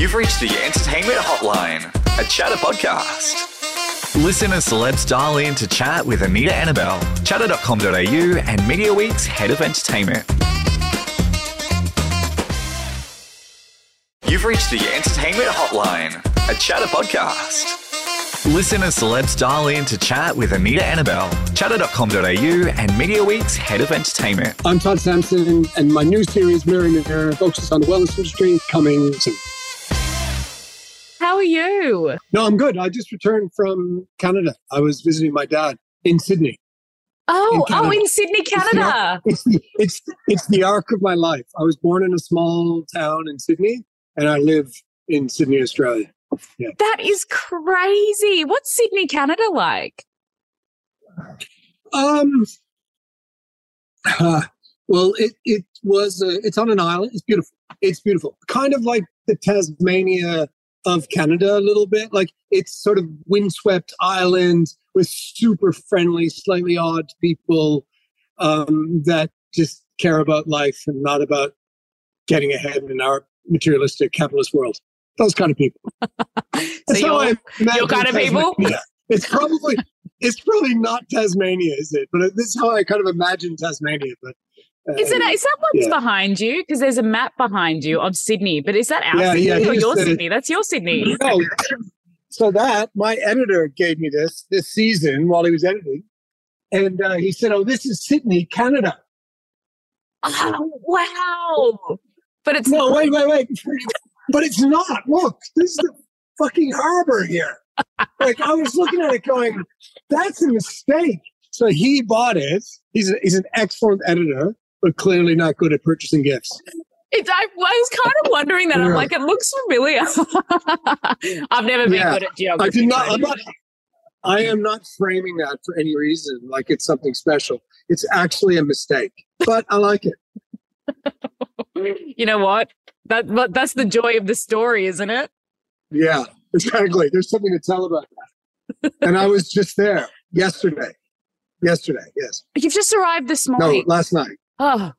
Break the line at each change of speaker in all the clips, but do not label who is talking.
You've reached the Entertainment Hotline, a Chattr podcast. Listen celebs dial in to chat with Anita Anabel, chattr.com.au, and Mediaweek's head of entertainment. You've reached the Entertainment Hotline, a Chattr podcast. Listen celebs dial in to chat with Anita Anabel, chattr.com.au, and Mediaweek's head of entertainment.
I'm Todd Sampson, and my new series, Mirror Mirror, focuses on the wellness industry, coming soon.
How are you?
No, I'm good. I just returned from Canada. I was visiting my dad in Sydney.
Oh,
In
oh, in Sydney, Canada.
It's the, it's it's the arc of my life. I was born in a small town in Sydney, and I live in Sydney, Australia.
That is crazy. What's Sydney, Canada like?
Um. uh, well, it it was. Uh, it's on an island. It's beautiful. It's beautiful. Kind of like the Tasmania of Canada, a little bit. Like it's sort of windswept island with super friendly, slightly odd people um, that just care about life and not about getting ahead in our materialistic capitalist world. Those kind of people.
So
That's how I
you're, your kind of people?
It's probably it's probably not Tasmania, is it? But this is how I kind of imagine Tasmania. But
is it? Is that what's
yeah.
behind you? Because there's a map behind you of Sydney, but is that our
Yeah,
Sydney
yeah,
or your Sydney? That's your Sydney.
No. So that my editor gave me this this season while he was editing, and uh, he said, "Oh, this is Sydney, Canada."
Oh, wow. But it's
No, wait, wait, wait. But it's not. Look, this is the fucking harbor here. Like I was looking at it, going, "That's a mistake." So he bought it. He's a, he's an excellent editor, but clearly not good at purchasing gifts.
It, I was kind of wondering that. I'm like, it looks familiar. I've never been
Yeah.
good at geography.
I did not. I'm not. I am not framing that for any reason, like it's something special. It's actually a mistake, but I like it.
you know what? That but that's the joy of the story, isn't it?
Yeah, exactly. There's something to tell about that. And I was just there yesterday. Yesterday, yes.
You've just arrived this morning.
No,
morning.
last night.
Oh,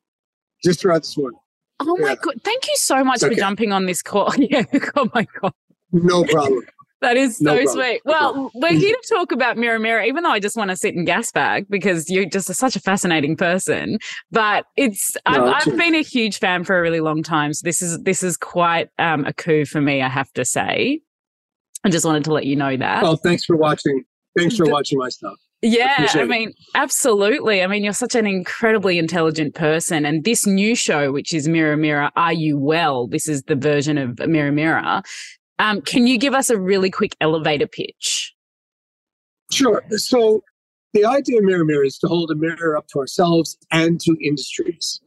Just arrived this morning.
oh my god! Thank you so much
It's
for jumping on this call. Yeah. Oh my god.
No problem.
That is so
No
sweet. Well, we're here to talk about Mirror Mirror, even though I just want to sit and gas bag because you're just such a fascinating person. But it's
No,
I've, I've been a huge fan for a really long time. So this is this is quite um, a coup for me, I have to say. I just wanted to let you know that.
Oh, thanks for watching. Thanks for watching my stuff.
Yeah, I
it.
mean, absolutely. I mean, you're such an incredibly intelligent person. And this new show, which is Mirror Mirror, Are You Well? This is the version of Mirror Mirror. Um, can you give us a really quick elevator pitch?
Sure. So the idea of Mirror Mirror is to hold a mirror up to ourselves and to industries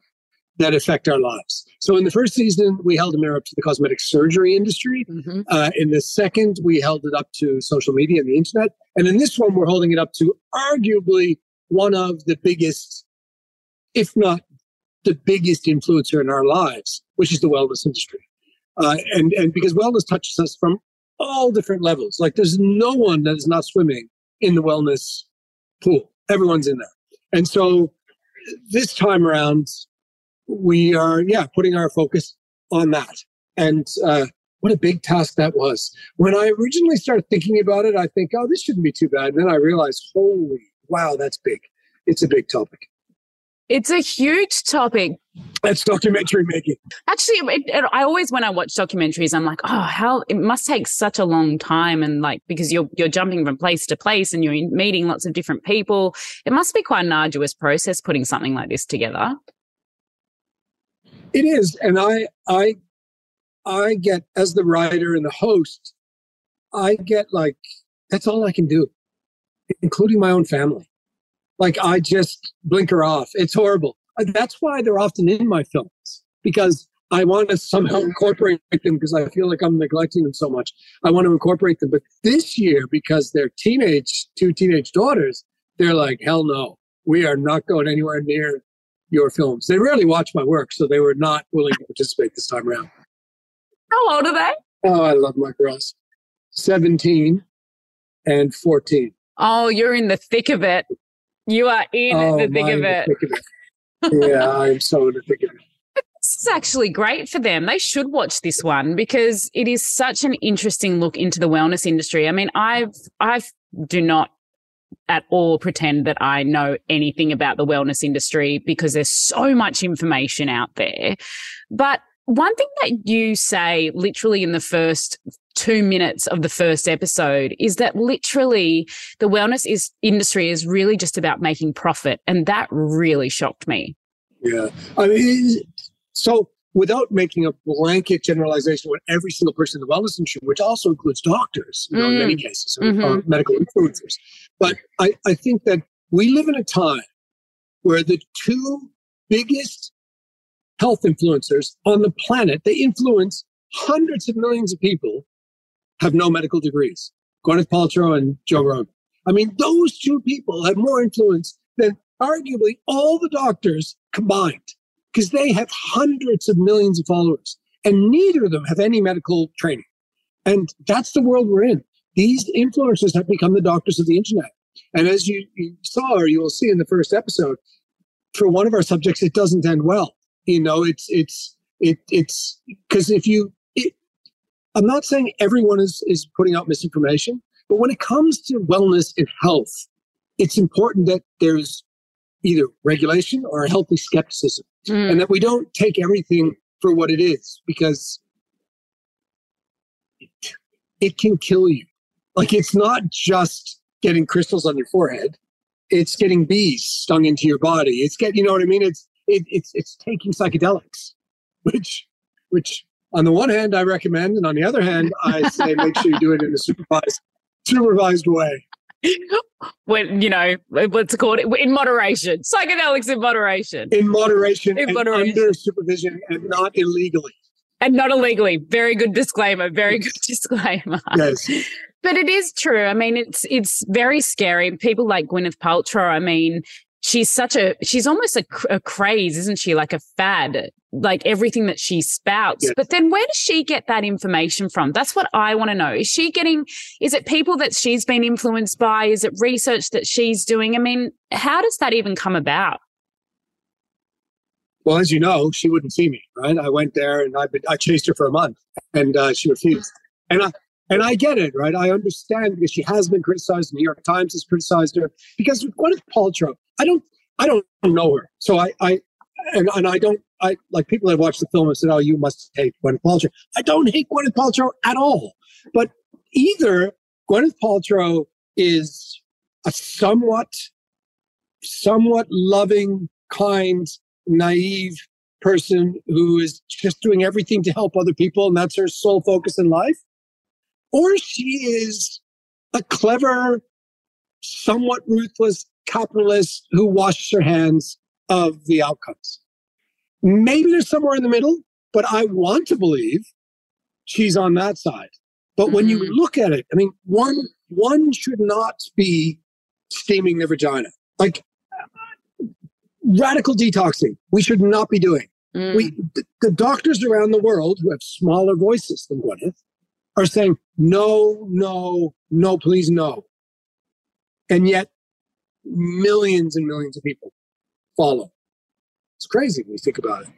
that affect our lives. So in the first season, we held a mirror up to the cosmetic surgery industry.
Mhm.
Uh, in the second, we held it up to social media and the internet. And in this one, we're holding it up to arguably one of the biggest, if not the biggest influencer in our lives, which is the wellness industry. Uh, and, and because wellness touches us from all different levels. Like there's no one that is not swimming in the wellness pool. Everyone's in there. And so this time around, we are, yeah, putting our focus on that. And uh, what a big task that was. When I originally started thinking about it, I think, oh, this shouldn't be too bad. And then I realized, holy, wow, that's big. It's a big topic.
It's a huge topic.
That's documentary making.
Actually, it, it, I always, when I watch documentaries, I'm like, oh, how it must take such a long time, and like because you're you're jumping from place to place and you're meeting lots of different people. It must be quite an arduous process putting something like this together.
It is, and I, I, I get as the writer and the host, I get like that's all I can do, including my own family. Like I just blinker off. It's horrible. That's why they're often in my films because I want to somehow incorporate them because I feel like I'm neglecting them so much. I want to incorporate them, but this year because they're teenage, two teenage daughters, they're like, hell no, we are not going anywhere near your films. They rarely watch my work, so they were not willing to participate this time around.
How old are they?
Oh, I love my girls. 17 and 14.
Oh, you're in the thick of it. You are in
oh,
the thick of
the
it.
thick of it. yeah, I'm so in the thick of it.
this is actually great for them. They should watch this one because it is such an interesting look into the wellness industry. I mean, I've I've do not at all pretend that I know anything about the wellness industry because there's so much information out there. But one thing that you say literally in the first two minutes of the first episode is that literally the wellness is industry is really just about making profit. And that really shocked me.
Yeah. I mean, so without making a blanket generalization with every single person in the wellness industry, which also includes doctors, you know, mm. in many mm. cases, or, mm-hmm. or medical influencers. But I, I think that we live in a time where the two biggest health influencers on the planet, they influence hundreds of millions of people, have no medical degrees. Gwyneth Paltrow and Joe Rogan. I mean, those two people have more influence than arguably all the doctors combined because they have hundreds of millions of followers and neither of them have any medical training. And that's the world we're in. These influencers have become the doctors of the internet. And as you, you saw, or you will see in the first episode, for one of our subjects, it doesn't end well. You know, it's, it's, it, it's because if you, it, I'm not saying everyone is, is putting out misinformation, but when it comes to wellness and health, it's important that there's either regulation or a healthy skepticism mm. and that we don't take everything for what it is because it, it can kill you. Like it's not just getting crystals on your forehead. It's getting bees stung into your body. It's getting, you know what I mean? It's, it, it's, it's taking psychedelics, which, which on the one hand I recommend. And on the other hand, I say make sure you do it in a supervised, supervised way.
when you know what's it called? In moderation. Psychedelics in moderation.
In moderation in moderation under supervision and not illegally.
And not illegally. Very good disclaimer. Very good disclaimer.
Yes.
But it is true. I mean it's it's very scary. People like gwyneth paltrow i mean she's such a she's almost a, a craze isn't she? Like a fad like everything that she spouts. Yes. but then where does she get that information from? That's what i want to know. Is she getting is it people that she's been influenced by? Is it research that she's doing? I mean how does that even come about?
Well as you know she wouldn't see me right? I went there and i, I chased her for a month and uh, she refused. And i and I get it, right? I understand because she has been criticized. The New York Times has criticized her because with Gwyneth Paltrow, I don't, I don't know her, so I, I, and, and I don't, I like people that watched the film and said, "Oh, you must hate Gwyneth Paltrow." I don't hate Gwyneth Paltrow at all, but either Gwyneth Paltrow is a somewhat, somewhat loving, kind, naive person who is just doing everything to help other people, and that's her sole focus in life or she is a clever, somewhat ruthless capitalist who washes her hands of the outcomes. Maybe there's somewhere in the middle, but I want to believe she's on that side. But when mm-hmm. you look at it, I mean, one one should not be steaming their vagina. Like radical detoxing, we should not be doing. Mm. We the, the doctors around the world who have smaller voices than Gwyneth are saying, no, no, no, please, no. And yet, millions and millions of people follow. It's crazy when you think about it,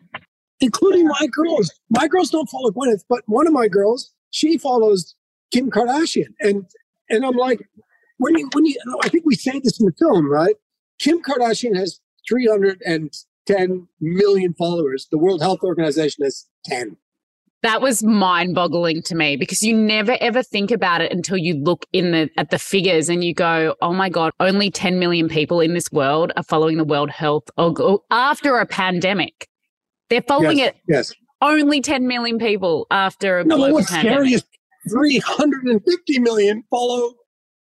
including my girls. My girls don't follow Gwyneth, but one of my girls, she follows Kim Kardashian. And and I'm like, when you when you I think we say this in the film, right? Kim Kardashian has 310 million followers. The World Health Organization has 10
that was mind boggling to me because you never ever think about it until you look in the at the figures and you go, oh my God, only 10 million people in this world are following the World Health after a pandemic. They're following
yes,
it.
Yes.
Only 10 million people after a
no,
global
what's
pandemic.
scary is 350 million follow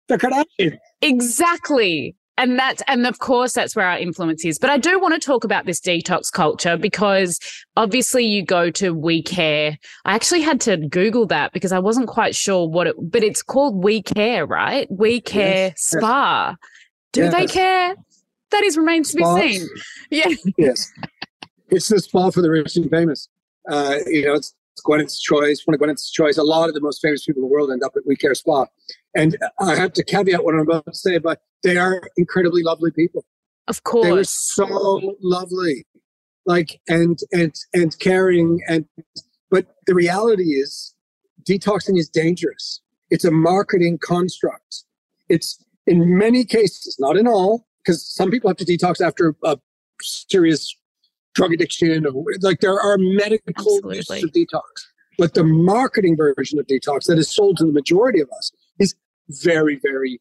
the Kardashians.
Exactly and that's and of course that's where our influence is. But i do want to talk about this detox culture because obviously you go to we care i actually had to google that because i wasn't quite sure what it but it's called we care right? We care yes, spa. Do yes. they care? That is remains to be seen. Yeah.
Yes. It's the spa for the rich and famous. Uh, you know it's Gwyneth's choice, one of Gwyneth's choice. A lot of the most famous people in the world end up at We Care Spa. And I have to caveat what I'm about to say, but they are incredibly lovely people.
Of course.
They were so lovely. like and and and caring and but the reality is detoxing is dangerous it's a marketing construct it's in many cases not in all because some people have to detox after a serious drug addiction or like there are medical
Absolutely.
uses of detox but the marketing version of detox that is sold to the majority of us is very very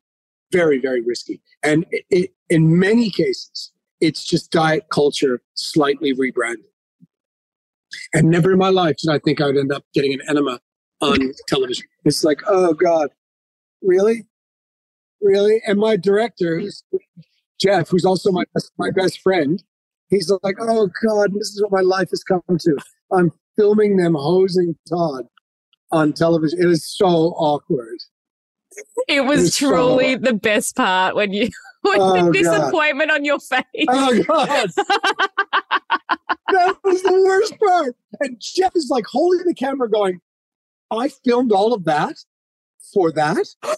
very very risky. And it, it, in many cases it's just diet culture slightly rebranded. And never in my life did i think i would end up getting an enema on television. It's like oh god. Really? Really? And my director jeff who's also my best, my best friend he's like oh god this is what my life has come to. I'm filming them hosing todd on television. It was so awkward
It was
was so-
truly the best part when you when
Oh,
the
God.
disappointment on your face.
Oh God. that was the worst part. And Jeff is like holding the camera going, I filmed all of that for that.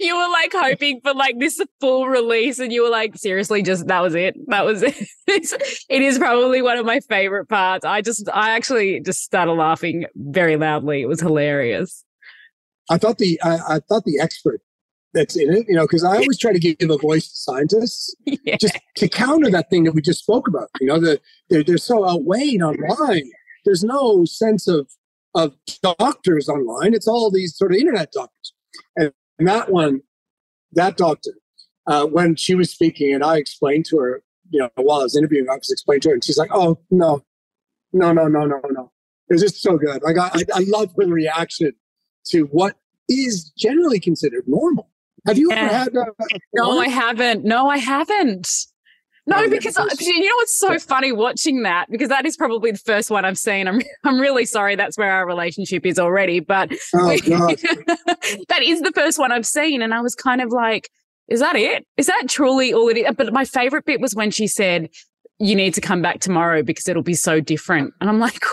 you were like hoping for like this full release, and you were like, seriously, just that was it. That was it. It's- it is probably one of my favorite parts. I just, I actually just started laughing very loudly. It was hilarious.
I thought the I, I thought the expert that's in it, you know, because I always try to give a voice to scientists
yeah.
just to counter that thing that we just spoke about. You know, the they're, they're so outweighed online. There's no sense of of doctors online. It's all these sort of internet doctors. And, and that one, that doctor, uh, when she was speaking, and I explained to her, you know, while I was interviewing, I was explaining to her, and she's like, "Oh no, no, no, no, no, no." It was just so good. Like I, I, I love her reaction to what is generally considered normal. Have you ever had? A, a uh,
No, I haven't. No, I haven't. No,
No,
because I, you know what's so funny watching that because that is probably the first one I've seen. I'm I'm really sorry that's where our relationship is already, but
oh god.
that is the first one I've seen, and I was kind of like, "Is that it? Is that truly all it is?" But my favorite bit was when she said, "You need to come back tomorrow because it'll be so different," and I'm like.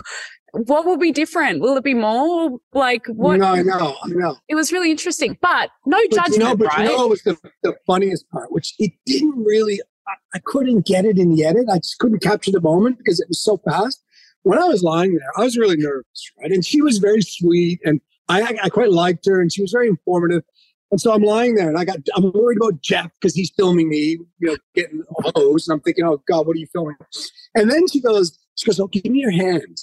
What will be different? Will it be more like what?
No, I know, I know.
It was really interesting, but no
But
judgment,
you know, but
right?
you know what was the, the funniest part, which it didn't really, I, I couldn't get it in the edit. I just couldn't capture the moment because it was so fast. When I was lying there, I was really nervous, right? And she was very sweet and I, I, I quite liked her and she was very informative. And so I'm lying there and I got, I'm worried about Jeff because he's filming me, you know, getting hosed. And I'm thinking, oh God, what are you filming? And then she goes, she goes, oh, give me your hand.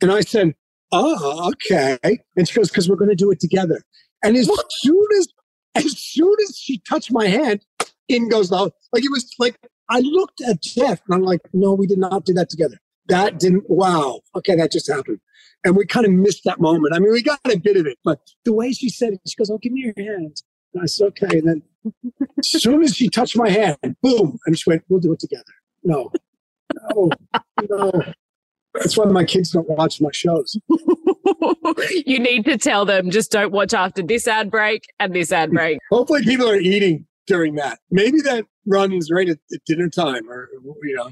And I said, oh, okay. And she goes, because we're going to do it together. And as soon as as soon as she touched my hand, in goes the like it was like I looked at Jeff and I'm like, no, we did not do that together. That didn't. Wow. Okay, that just happened, and we kind of missed that moment. I mean, we got a bit of it, but the way she said it, she goes, "Oh, give me your hand." And I said, "Okay." And then as soon as she touched my hand, boom, and she went, "We'll do it together." No, no, no. That's why my kids don't watch my shows.
you need to tell them just don't watch after this ad break and this ad break.
Hopefully, people are eating during that. Maybe that runs right at, at dinner time, or you know.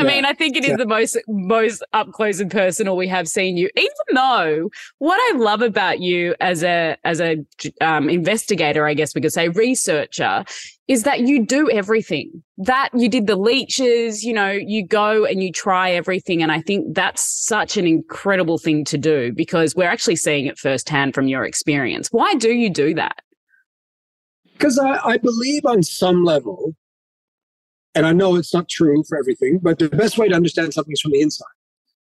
I
Yeah.
mean, I think it is
Yeah.
the most most up close and personal we have seen you. Even though what I love about you as a as a um, investigator, I guess we could say researcher, is that you do everything. That you did the leeches, you know, you go and you try everything, and I think that's such an incredible thing to do because we're actually seeing it firsthand from your experience. Why do you do that?
because I, I believe on some level, and I know it's not true for everything, but the best way to understand something is from the inside.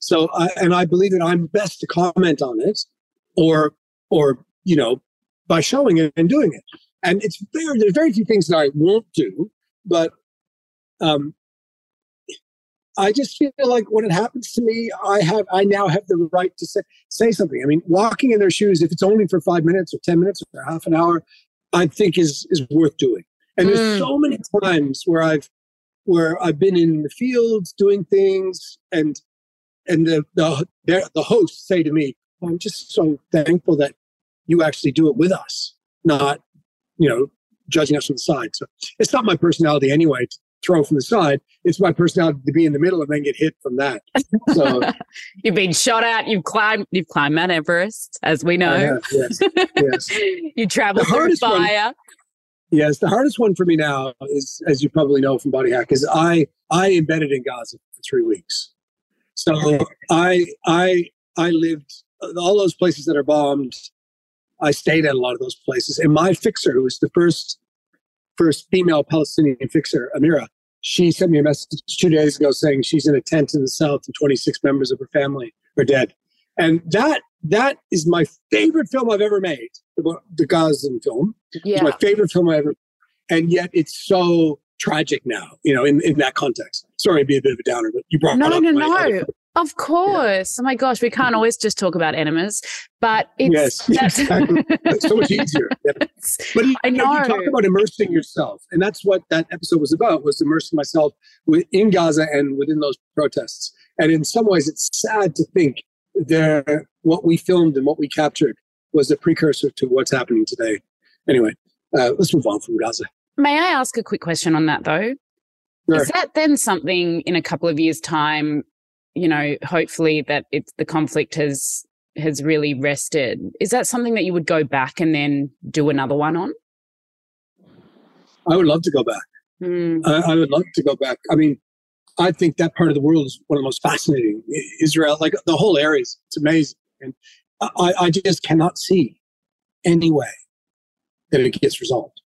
So, I, and I believe that I'm best to comment on it, or, or you know, by showing it and doing it. And it's very there's very few things that I won't do, but um, I just feel like when it happens to me, I have I now have the right to say say something. I mean, walking in their shoes, if it's only for five minutes or ten minutes or half an hour, I think is is worth doing. And
Mm.
there's so many times where I've where I've been in the fields doing things, and and the the the hosts say to me, "Oh, "I'm just so thankful that you actually do it with us, not you know judging us from the side." So it's not my personality anyway to throw from the side. It's my personality to be in the middle and then get hit from that. So
You've been shot at. You've climbed. You've climbed Mount Everest, as we know.
have, yes, yes.
you traveled
The
through
hardest one-
fire.
Yes, the hardest one for me now is, as you probably know from Body Hack, is I I embedded in Gaza for three weeks. So I I I lived all those places that are bombed. I stayed at a lot of those places, and my fixer, who was the first first female Palestinian fixer, Amira, she sent me a message two days ago saying she's in a tent in the south and 26 members of her family are dead. And that that is my favorite film I've ever made, the, the Gazan film. Yeah. It's my favorite film I ever, and yet it's so tragic now, you know, in, in that context. Sorry to be a bit of a downer, but you brought
no,
no,
no, no. Of course. Yeah. Oh my gosh, we can't mm-hmm. always just talk about enemas, but it's
yes, exactly. so much easier. Yeah. But you, I know. you talk about immersing yourself, and that's what that episode was about: was immersing myself in Gaza and within those protests. And in some ways, it's sad to think that what we filmed and what we captured was a precursor to what's happening today. Anyway, uh, let's move on from Gaza.
May I ask a quick question on that, though? Sure. Is that then something in a couple of years' time you know, hopefully that it's the conflict has has really rested. Is that something that you would go back and then do another one on?
I would love to go back. Mm. I, I, would love to go back. I mean, I think that part of the world is one of the most fascinating. Israel, like the whole area, is it's amazing, and I, I just cannot see any way that it gets resolved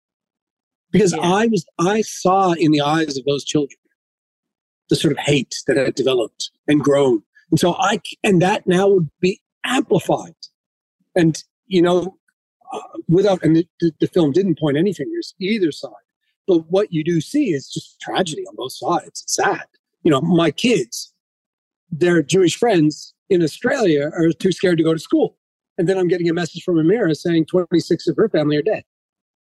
because yeah. I was I saw in the eyes of those children the sort of hate that had developed and grown. And so I, and that now would be amplified. And, you know, uh, without, and the, the, film didn't point any fingers either side. But what you do see is just tragedy on both sides. It's sad. You know, my kids, their Jewish friends in Australia are too scared to go to school. And then I'm getting a message from Amira saying 26 of her family are dead.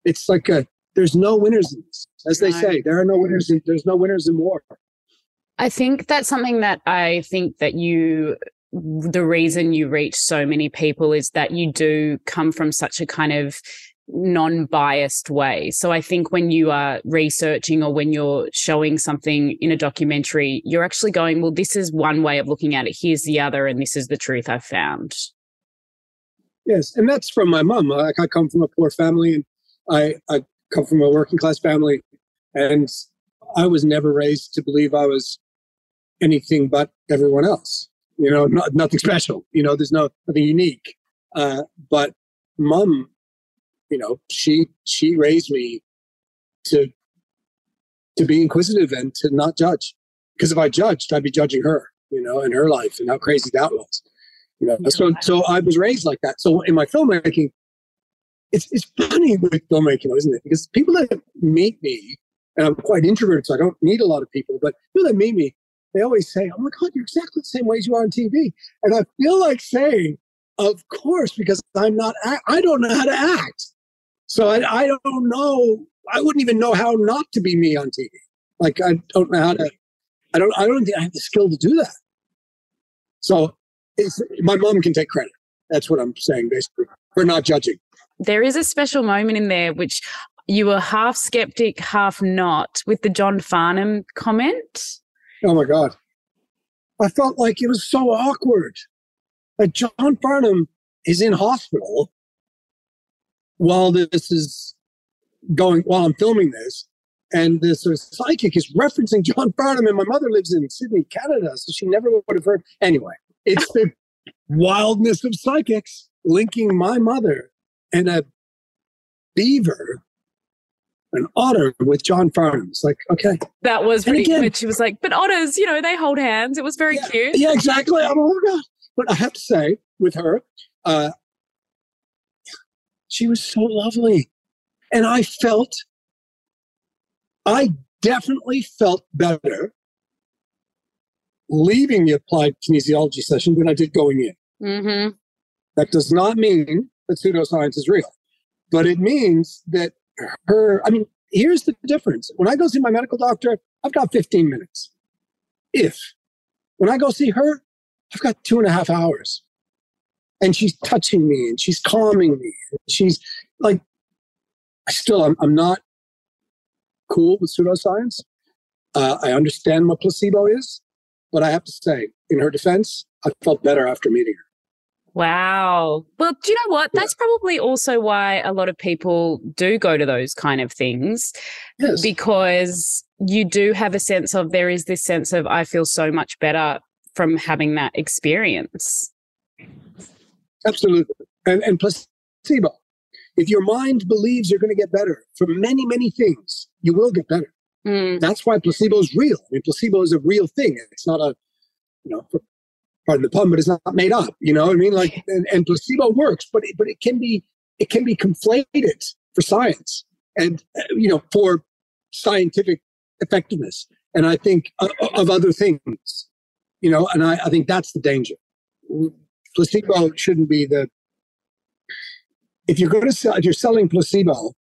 It's like a, there's no winners in this. As they say, there are no winners. In, there's no winners in war.
I think that's something that I think that you the reason you reach so many people is that you do come from such a kind of non-biased way. So I think when you are researching or when you're showing something in a documentary, you're actually going, well, this is one way of looking at it. Here's the other, and this is the truth I've found.
Yes, and that's from my mom. Like I come from a poor family, and I I come from a working class family, and I was never raised to believe I was anything but everyone else. You know, not, nothing special. You know, there's no nothing unique. Uh, but mom, you know, she she raised me to to be inquisitive and to not judge. Because if I judged, I'd be judging her, you know, and her life and how crazy that was. You know, so so I was raised like that. So in my filmmaking, it's it's funny with filmmaking, isn't it? Because people that meet me, and I'm quite introverted, so I don't meet a lot of people, but people that meet me, they always say, "Oh my God, you're exactly the same way as you are on TV," and I feel like saying, "Of course," because I'm not. I don't know how to act, so I, I don't know. I wouldn't even know how not to be me on TV. Like I don't know how to. I don't. I don't think I have the skill to do that. So, my mom can take credit. That's what I'm saying, basically, We're not judging.
There is a special moment in there which you were half skeptic, half not, with the John Farnham comment.
Oh my God. I felt like it was so awkward. That John Farnham is in hospital while this is going, while I'm filming this. And this sort of psychic is referencing John Farnham, and my mother lives in Sydney, Canada, so she never would have heard. Anyway, it's the wildness of psychics linking my mother and a beaver an otter with John Farnham. It's like, okay.
That was pretty again, good. She was like, but otters, you know, they hold hands. It was very
yeah,
cute.
Yeah, exactly. Oh my God. But I have to say, with her, uh, she was so lovely. And I felt, I definitely felt better leaving the applied kinesiology session than I did going in. Mm-hmm. That does not mean that pseudoscience is real, but it means that her, I mean, here's the difference. When I go see my medical doctor, I've got 15 minutes. If when I go see her, I've got two and a half hours. And she's touching me and she's calming me. She's like, I still, I'm, I'm not cool with pseudoscience. Uh, I understand what placebo is, but I have to say, in her defense, I felt better after meeting her.
Wow. Well, do you know what? That's yeah. probably also why a lot of people do go to those kind of things. Yes. Because you do have a sense of there is this sense of I feel so much better from having that experience.
Absolutely. And and placebo. If your mind believes you're going to get better from many, many things, you will get better. Mm. That's why placebo is real. I mean, placebo is a real thing. It's not a, you know, pardon the pun, but it's not made up. You know what I mean? Like, and, and placebo works, but it, but it can be it can be conflated for science and uh, you know for scientific effectiveness. And I think uh, of other things, you know, and I, I think that's the danger. Placebo shouldn't be the. If you're going to sell, if you're selling placebo,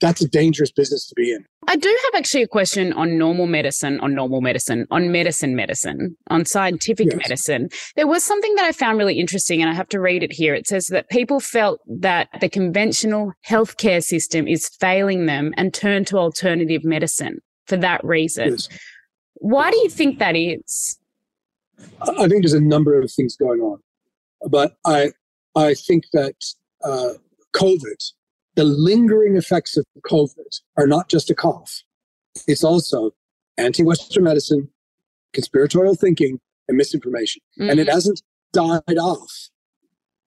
that's a dangerous business to be in.
I do have actually a question on normal medicine, on normal medicine, on medicine medicine, on scientific yes. medicine. There was something that I found really interesting, and I have to read it here. It says that people felt that the conventional healthcare system is failing them and turned to alternative medicine for that reason. Yes. Why do you think that is?
I think there's a number of things going on, but I I think that uh, COVID the lingering effects of COVID are not just a cough, it's also anti Western medicine, conspiratorial thinking, and misinformation. Mm-hmm. And it mm-hmm. hasn't died off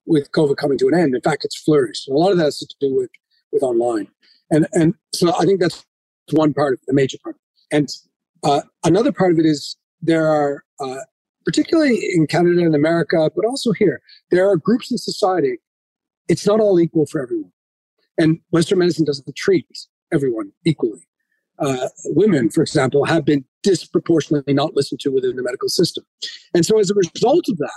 with COVID coming to an end. In fact, it's flourished. And a lot of that has to do with, with online. And, and so I think that's one part of the major part. And uh, another part of it is there are, uh, particularly in Canada and America, but also here, there are groups in society. It's not all equal for everyone. And Western medicine doesn't treat everyone equally. Uh, women, for example, have been disproportionately not listened to within the medical system. And so, as a result of that,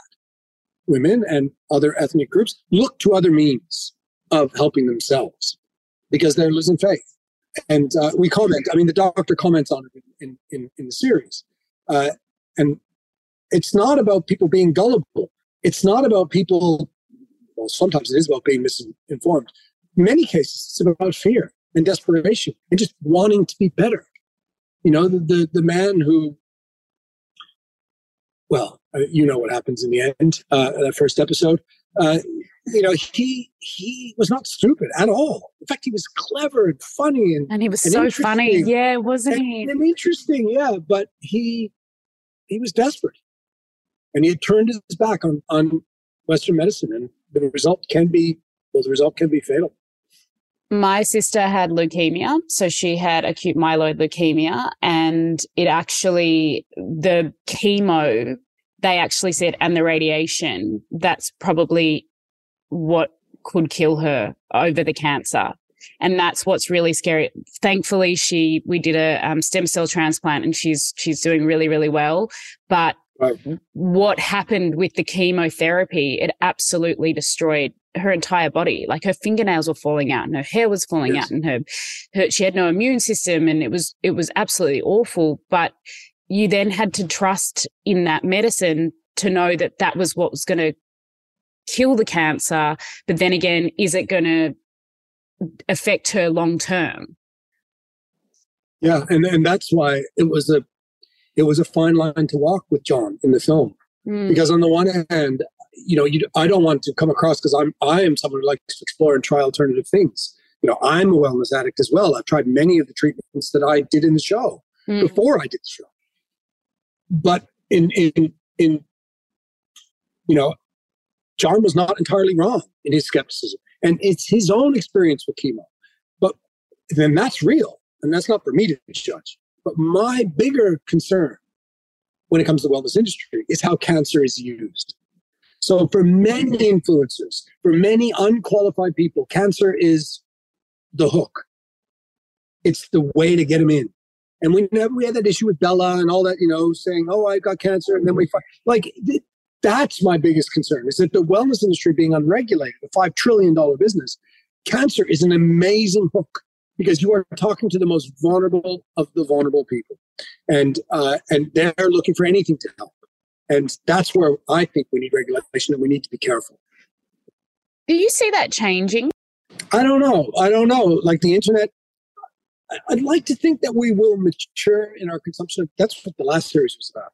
women and other ethnic groups look to other means of helping themselves because they're losing faith. And uh, we comment, I mean, the doctor comments on it in, in, in the series. Uh, and it's not about people being gullible. It's not about people, well, sometimes it is about being misinformed, many cases, it's about fear and desperation and just wanting to be better. You know, the, the, the man who, well, uh, you know what happens in the end, uh, that first episode. Uh, you know, he he was not stupid at all. In fact, he was clever and funny and
and he was and so funny. Yeah, wasn't
and,
he?
And interesting, yeah. But he he was desperate, and he had turned his back on on Western medicine, and the result can be well, the result can be fatal.
My sister had leukemia. So she had acute myeloid leukemia. And it actually, the chemo, they actually said, and the radiation, that's probably what could kill her over the cancer. And that's what's really scary. Thankfully, she we did a um, stem cell transplant, and she's she's doing really really well. But Right. what happened with the chemotherapy, it absolutely destroyed her entire body. Like her fingernails were falling out and her hair was falling yes. out and her, her, she had no immune system and it was, it was absolutely awful. But you then had to trust in that medicine to know that that was what was going to kill the cancer. But then again, is it going to affect her long term?
Yeah. And, and that's why it was a, it was a fine line to walk with John in the film. Mm. Because on the one hand, you know, you, I don't want to come across because I'm I am someone who likes to explore and try alternative things. You know, I'm a wellness addict as well. I've tried many of the treatments that I did in the show mm. before I did the show. But in in in you know, John was not entirely wrong in his skepticism, and it's his own experience with chemo. But then that's real, and that's not for me to judge. But my bigger concern when it comes to the wellness industry is how cancer is used. So for many influencers, for many unqualified people, cancer is the hook. It's the way to get them in. And we never we had that issue with Bella and all that, you know, saying, "Oh, I got cancer," and then we like that's my biggest concern is that the wellness industry being unregulated, a five trillion dollar business, cancer is an amazing hook because you are talking to the most vulnerable of the vulnerable people, and uh, and they're looking for anything to help. And that's where I think we need regulation and we need to be careful.
Do you see that changing?
I don't know. I don't know. Like the internet, I'd like to think that we will mature in our consumption. That's what the last series was about.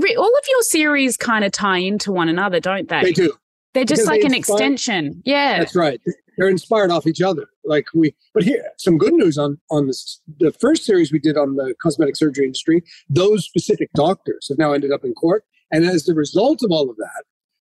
Re- all of your series kind of tie into one another, don't they?
They do.
They're just
Because
like
they
an
inspire-
extension. Yeah.
That's right. They're inspired off each other. Like we, but here, some good news on on this. The first series we did on the cosmetic surgery industry, those specific doctors have now ended up in court, and as the result of all of that,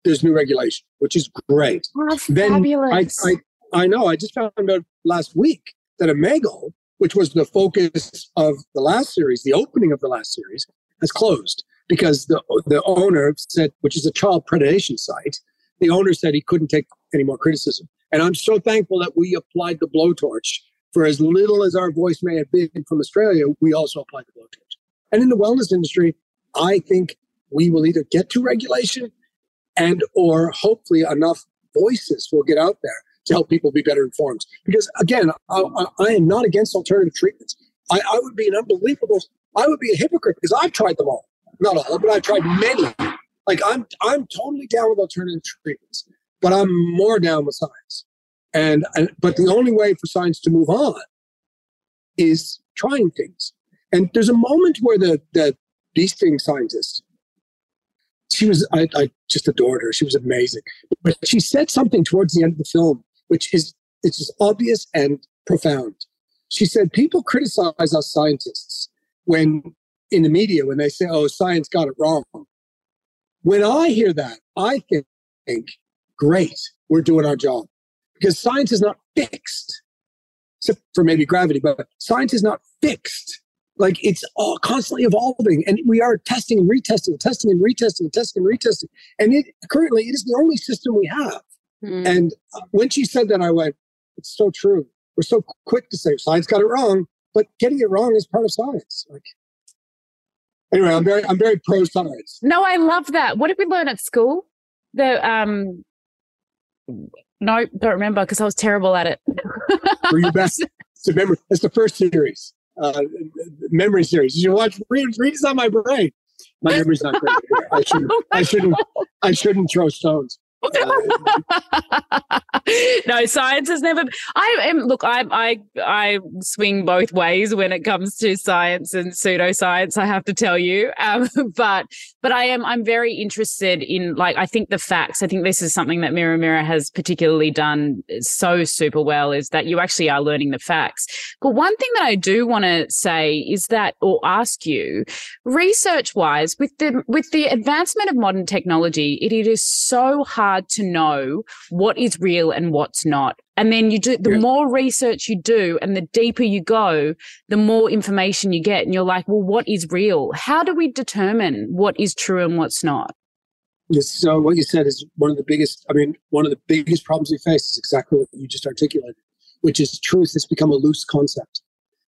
there's new regulation, which is great.
Oh,
Then I,
fabulous.
I, I know. I just found out last week that Omegle, which was the focus of the last series, the opening of the last series, has closed because the the owner said, which is a child predation site, the owner said he couldn't take any more criticism. And I'm so thankful that we applied the blowtorch. For as little as our voice may have been from Australia, we also applied the blowtorch. And in the wellness industry, I think we will either get to regulation and or hopefully enough voices will get out there to help people be better informed. Because again, I, I, am not against alternative treatments. I, I would be an unbelievable, I would be a hypocrite because I've tried them all. Not all, but I've tried many. Like I'm, I'm totally down with alternative treatments, but I'm more down with science. And, and but the only way for science to move on is trying things. And there's a moment where the the bee sting scientist, she was I, I just adored her. She was amazing. But she said something towards the end of the film, which is it's just obvious and profound. She said, People criticize us scientists when in the media when they say, Oh, science got it wrong. When I hear that, I think, great, we're doing our job. Because science is not fixed, except for maybe gravity, but science is not fixed. Like it's all constantly evolving, and we are testing and retesting, testing and retesting, testing and retesting. And it currently it is the only system we have.
Mm.
And when she said that, I went, "It's so true." We're so quick to say science got it wrong, but getting it wrong is part of science. Like anyway, I'm very I'm very pro science.
No, I love that. What did we learn at school? The um no, don't remember because I was terrible at it.
Were you best? So remember, that's the first series, uh, memory series. You watch read, read on my brain. My memory's not great. I shouldn't. I shouldn't. I shouldn't throw stones.
no, science has never. I am. Look, I I I swing both ways when it comes to science and pseudoscience. I have to tell you, um, but but I am. I'm very interested in like. I think the facts. I think this is something that Mirror Mirror has particularly done so super well. Is that you actually are learning the facts. But one thing that I do want to say is that, or ask you, research wise, with the with the advancement of modern technology, it, it is so hard to know what is real and what's not. And then you do the
Yes.
more research you do and the deeper you go, the more information you get. And you're like, well, what is real? How do we determine what is true and what's not?
Yes, So what you said is one of the biggest. I mean, one of the biggest problems we face is exactly what you just articulated, which is truth has become a loose concept,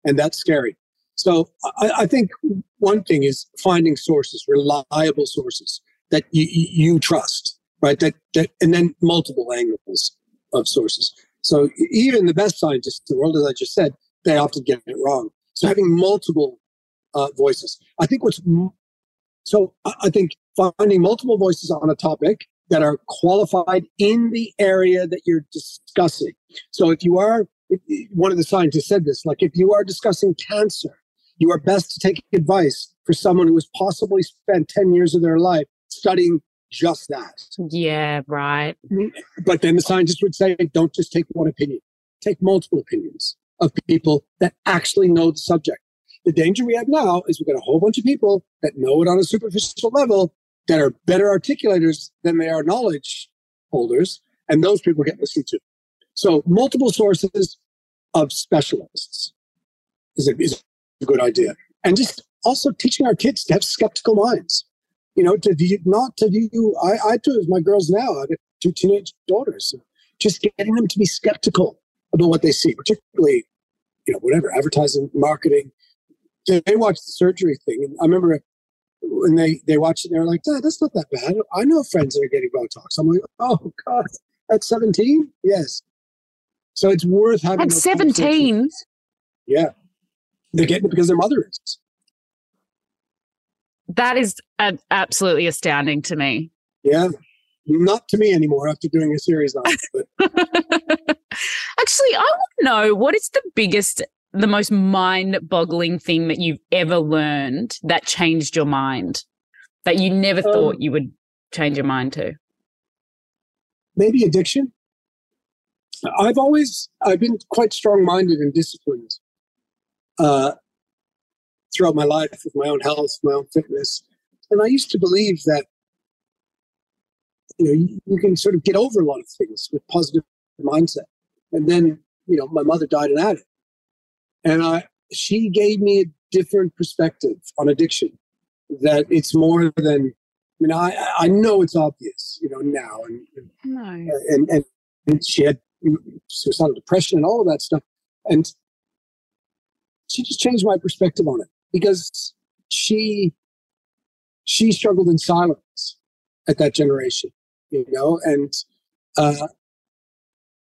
and that's scary. So I, I think one thing is finding sources, reliable sources that you you trust, right? That that and then multiple angles of sources. So even the best scientists in the world, as I just said, they often get it wrong. So having multiple uh, voices, I think what's so I think finding multiple voices on a topic that are qualified in the area that you're discussing. So if you are, if, one of the scientists said this, like if you are discussing cancer, you are best to take advice for someone who has possibly spent 10 years of their life studying just that.
Yeah, right.
Mm, but then the scientists would say, don't just take one opinion, take multiple opinions of people that actually know the subject. The danger we have now is we've got a whole bunch of people that know it on a superficial level that are better articulators than they are knowledge holders, and those people get listened to. So, multiple sources of specialists is a, is a good idea. And just also teaching our kids to have skeptical minds. You know, to view, not to view, I, I do with my girls now. I have two teenage daughters. Just getting them to be skeptical about what they see, particularly, you know, whatever, advertising, marketing. They, they watch the surgery thing. And I remember when they, they watched it, they were like, Dad, that's not that bad. I know friends that are getting Botox. I'm like, oh, God, at 17? Yes. So it's worth having
At 17,
Yeah. They're getting it because their mother is.
That is uh, absolutely astounding to me.
Yeah. Not to me anymore after doing a series on it.
Actually, I want to know what is the biggest, the most mind boggling thing that you've ever learned that changed your mind? that you never um, thought you would change your mind to?
Maybe addiction. I've always I've been quite strong-minded and disciplined uh, throughout my life with my own health, my own fitness, and I used to believe that you know you, you can sort of get over a lot of things with positive mindset. And then you know my mother died an addict, and I she gave me a different perspective on addiction. That it's more than I mean, I I know it's obvious, you know, now, and no. and, and and she had suicidal depression and all of that stuff, and she just changed my perspective on it because she she struggled in silence at that generation, you know, and uh,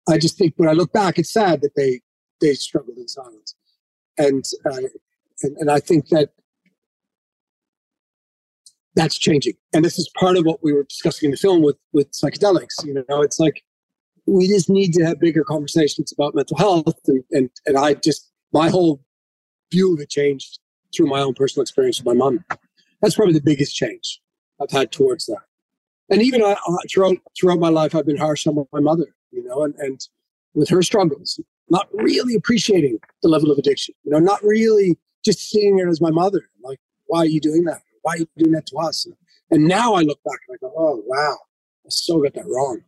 I just think when I look back, it's sad that they they struggled in silence, and uh, and, and I think that that's changing. And this is part of what we were discussing in the film with with psychedelics. You know, it's like we just need to have bigger conversations about mental health, and and, and I just my whole view of it changed through my own personal experience with my mom. That's probably the biggest change I've had towards that. And even uh, throughout throughout my life, I've been harsh on my mother, you know, and, and with her struggles, not really appreciating the level of addiction, you know, not really just seeing her as my mother. Like, why are you doing that? Why are you doing that to us? And now I look back and I go, oh, wow, I still got that wrong.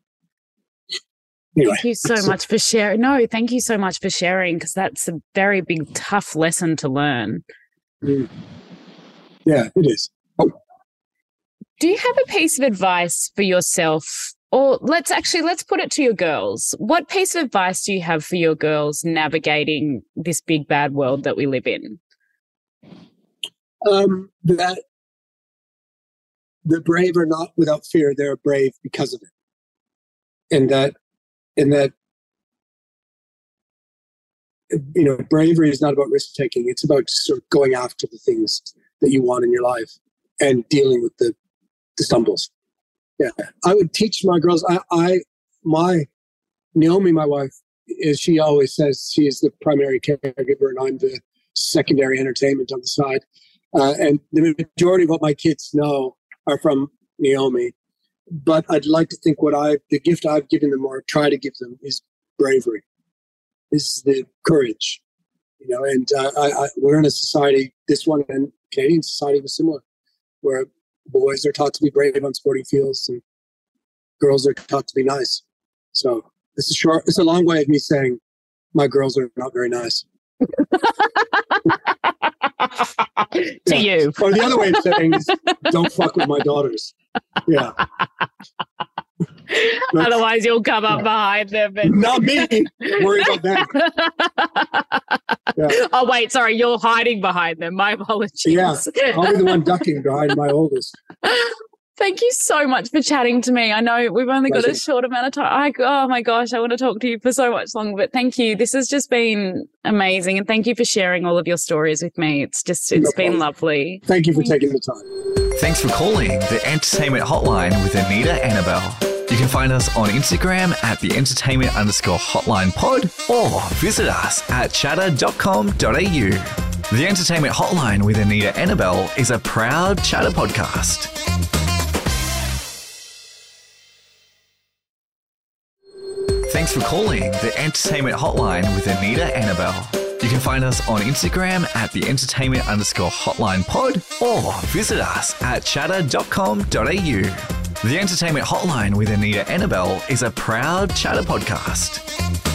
Anyway, thank you so much for sharing. No, thank you so much for sharing because that's a very big, tough lesson to learn.
Mm. Yeah, it is. Oh.
Do you have a piece of advice for yourself? Or let's actually let's put it to your girls. What piece of advice do you have for your girls navigating this big bad world that we live in?
Um, that the brave are not without fear; they're brave because of it, and that, and that, you know, bravery is not about risk taking; it's about sort of going after the things that you want in your life and dealing with the the stumbles. Yeah, I would teach my girls. I, I my Naomi, my wife, is she always says she is the primary caregiver and I'm the secondary entertainment on the side. Uh, and the majority of what my kids know are from Naomi. But I'd like to think what I, the gift I've given them or try to give them is bravery, is the courage, you know. And uh, I, I, we're in a society, this one and Canadian society was similar, where boys are taught to be brave on sporting fields and girls are taught to be nice. So this is short. It's a long way of me saying my girls are not very nice.
to yeah. you.
Or the other way of saying is don't fuck with my daughters. Yeah.
Otherwise, you'll come up behind them.
And... Not me. Worry about them.
Yeah. Oh, wait. Sorry. You're hiding behind them. My apologies.
Yeah. I'll be the one ducking behind my oldest.
Thank you so much for chatting to me. I know we've only got a short amount of time. I, oh my gosh, I want to talk to you for so much longer, but thank you. This has just been amazing. And thank you for sharing all of your stories with me. It's just, it's no been lovely.
Thank you for taking the time.
Thanks for calling the Entertainment Hotline with Anita Anabel. You can find us on Instagram at the entertainment underscore hotline pod or visit us at chattr.com.au. The Entertainment Hotline with Anita Anabel is a proud Chattr podcast. Thanks for calling the Entertainment Hotline with Anita Anabel. You can find us on Instagram at the entertainment underscore hotline pod or visit us at chattr.com.au. The Entertainment Hotline with Anita Anabel is a proud Chattr podcast.